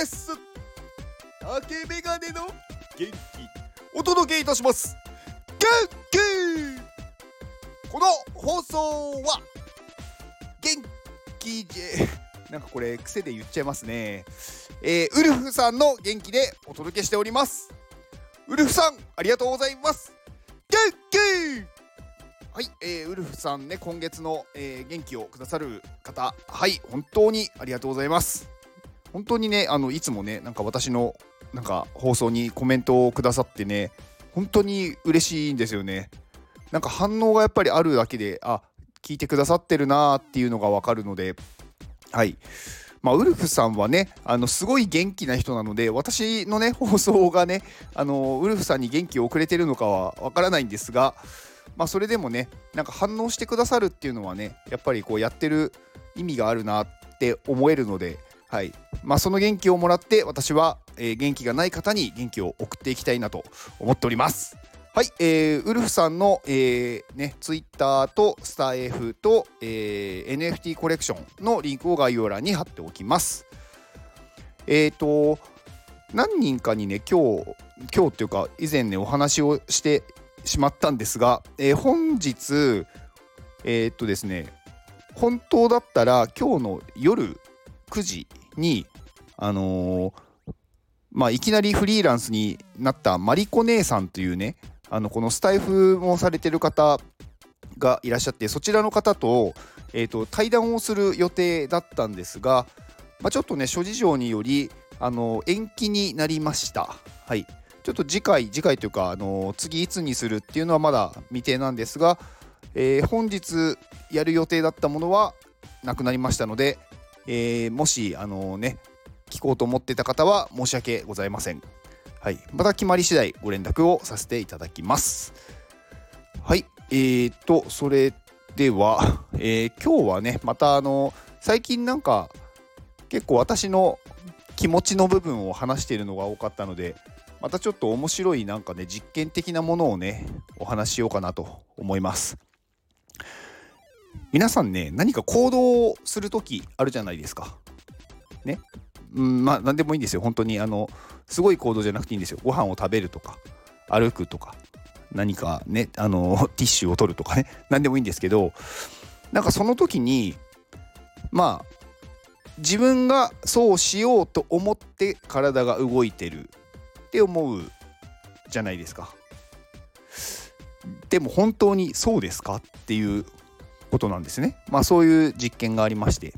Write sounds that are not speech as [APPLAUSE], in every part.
です。竹メガネの元気。お届けいたします。元気。この放送は元気でなんかこれ癖で言っちゃいますね。えー、ウルフさんの元気でお届けしております。ウルフさんありがとうございます。元気。はい、えー、ウルフさんね今月の、えー、元気をくださる方。はい本当にありがとうございます。本当にねあのいつもねなんか私のなんか放送にコメントをくださってね本当に嬉しいんですよね。なんか反応がやっぱりあるだけであ聞いてくださってるなーっていうのがわかるのではい。まあ、ウルフさんはねあのすごい元気な人なので私のね [LAUGHS] 放送がねあのウルフさんに元気をくれてるのかはわからないんですがまあそれでもねなんか反応してくださるっていうのはねやっぱりこうやってる意味があるなって思えるのではいまあ、その元気をもらって私は、えー、元気がない方に元気を送っていきたいなと思っております。はい、えー、ウルフさんの、えー、ね、ツイッターとスター F と、えー、NFT コレクションのリンクを概要欄に貼っておきます。えっ、ー、と、何人かにね、今日、今日っていうか、以前ね、お話をしてしまったんですが、えー、本日、えー、っとですね、本当だったら今日の夜9時に、あのー、まあ、いきなりフリーランスになったマリコ姉さんというね、あのこのスタイフもされてる方がいらっしゃって、そちらの方と,、えーと、対談をする予定だったんですが、まあ、ちょっとね、諸事情により、あの延期になりました。はい。ちょっと次回、次回というか、あの次いつにするっていうのはまだ未定なんですが、えー、本日やる予定だったものはなくなりましたので、えー、もし、あのね、聞こうと思ってた方は申し訳ございません。はい、また決まり次第ご連絡をさせていただきます。はい、えーと、それでは、[LAUGHS] えー、今日はね、またあの、最近なんか、結構私の気持ちの部分を話しているのが多かったので、またちょっと面白いなんかね、実験的なものをね、お話ししようかなと思います。皆さんね、何か行動をする時あるじゃないですか。ね？うん、まあ、何でもいいんですよ。本当に、あの、すごい行動じゃなくていいんですよ。ご飯を食べるとか、歩くとか、何かね、あの、[LAUGHS] ティッシュを取るとかね、何でもいいんですけど、なんかその時に、まあ、自分がそうしようと思って体が動いてるって思うじゃないですか。でも本当にそうですか？っていうことなんですね。まあそういう実験がありまして。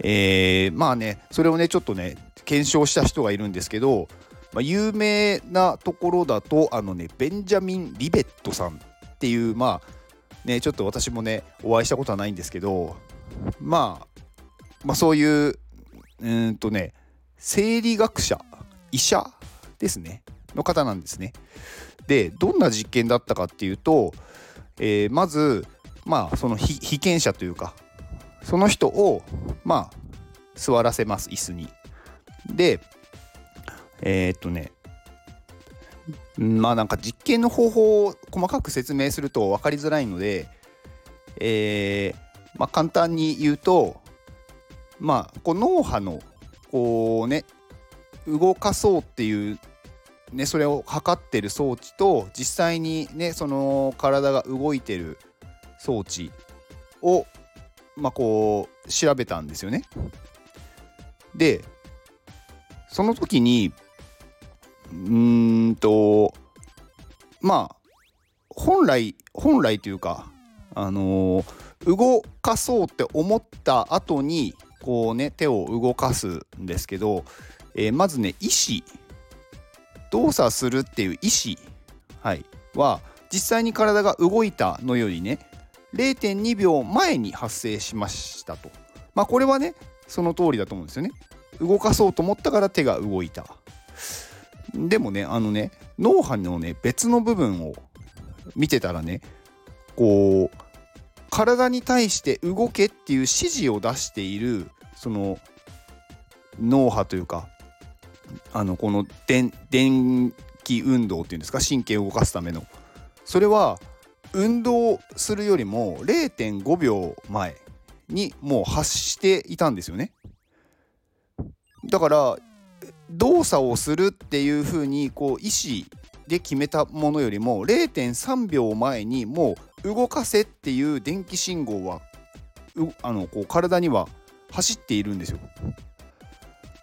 えー、まあね、それをね、ちょっとね、検証した人がいるんですけど、まあ、有名なところだと、あのね、ベンジャミン・リベットさんっていう、まあ、ね、ちょっと私もね、お会いしたことはないんですけど、まあ、まあそういう、うんとね、生理学者、医者ですね、の方なんですね。で、どんな実験だったかっていうと、えー、まず、まあその被験者というかその人をまあ座らせます椅子に。でえー、っとねまあなんか実験の方法を細かく説明すると分かりづらいので、えー、まあ、簡単に言うとまあこう脳波のこうね動かそうっていうね、それを測ってる装置と実際にねその体が動いてる装置を、まあ、こう調べたんですよね。でその時にうんとまあ本来本来というかあのー、動かそうって思った後にこうね手を動かすんですけど、えー、まずね意思動作するっていう意思、はい、は実際に体が動いたのよりね0.2秒前に発生しましたと。まあこれはね、その通りだと思うんですよね。動かそうと思ったから手が動いた。でもね、あのね、脳波のね、別の部分を見てたらね、こう、体に対して動けっていう指示を出している、その、脳波というか、あの、この電気運動っていうんですか、神経を動かすための。それは、運動するよりも0.5秒前にもう発していたんですよね。だから動作をするっていうふうにこう意思で決めたものよりも0.3秒前にもう動かせっていう電気信号はあのこう体には走っているんですよ。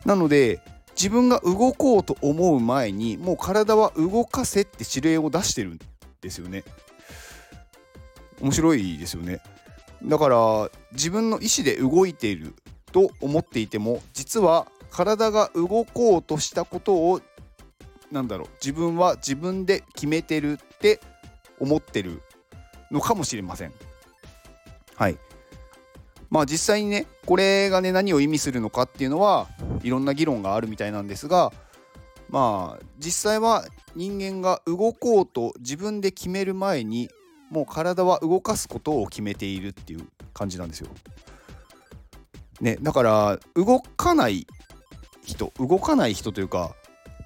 なので自分が動こうと思う前にもう体は動かせって指令を出してるんですよね。面白いですよね。だから自分の意思で動いていると思っていても実は体が動こうとしたことをなんだろう自分は自分で決めてるって思ってるのかもしれません。はいまあ実際にねこれがね何を意味するのかっていうのはいろんな議論があるみたいなんですがまあ実際は人間が動こうと自分で決める前にもう体は動かすことを決めているっていう感じなんですよ。ね、だから動かない人動かない人というか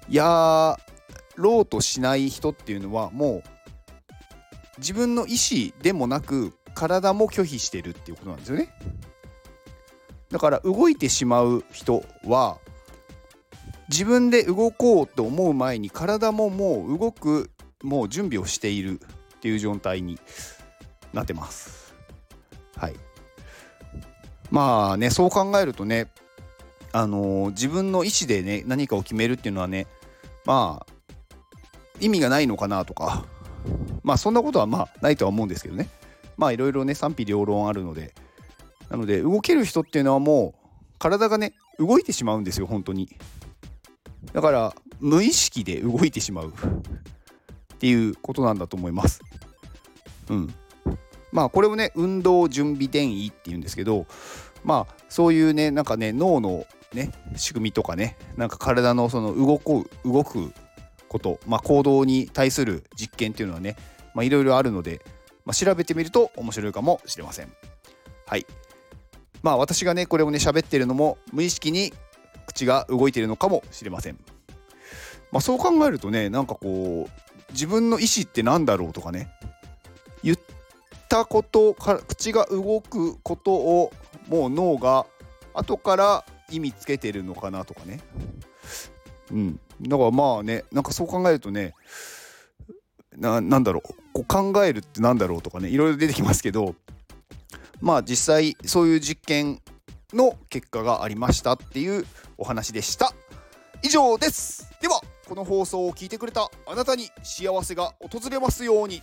やろうとしない人っていうのはもう自分の意思でもなく体も拒否してるっていうことなんですよね。だから動いてしまう人は自分で動こうと思う前に体ももう動くもう準備をしているていう状態になってます。はい。まあねそう考えるとねあのー、自分の意思でね何かを決めるっていうのはねまあ意味がないのかなとかまあそんなことはまあないとは思うんですけどねまあいろいろね賛否両論あるのでなので動ける人っていうのはもう体がね動いてしまうんですよ本当にだから無意識で動いてしまうっていうことなんだと思いますうん。まあこれをね運動準備電位っていうんですけどまあそういうねなんかね脳のね仕組みとかねなんか体のその動く動くこと、まあ、行動に対する実験っていうのはねいろいろあるので、まあ、調べてみると面白いかもしれません。はい。まあ私がねこれをね喋ってるのも無意識に口が動いてるのかもしれません。まあそう考えるとねなんかこう自分の意思って何だろうとかね言ったことか口が動くことをもう脳が後から意味つけてるのかなとかね。うん。だからまあねなんかそう考えるとねなんだろうこう考えるってなんだろうとかねいろいろ出てきますけどまあ実際そういう実験の結果がありましたっていうお話でした。以上です。ではこの放送を聞いてくれたあなたに幸せが訪れますように。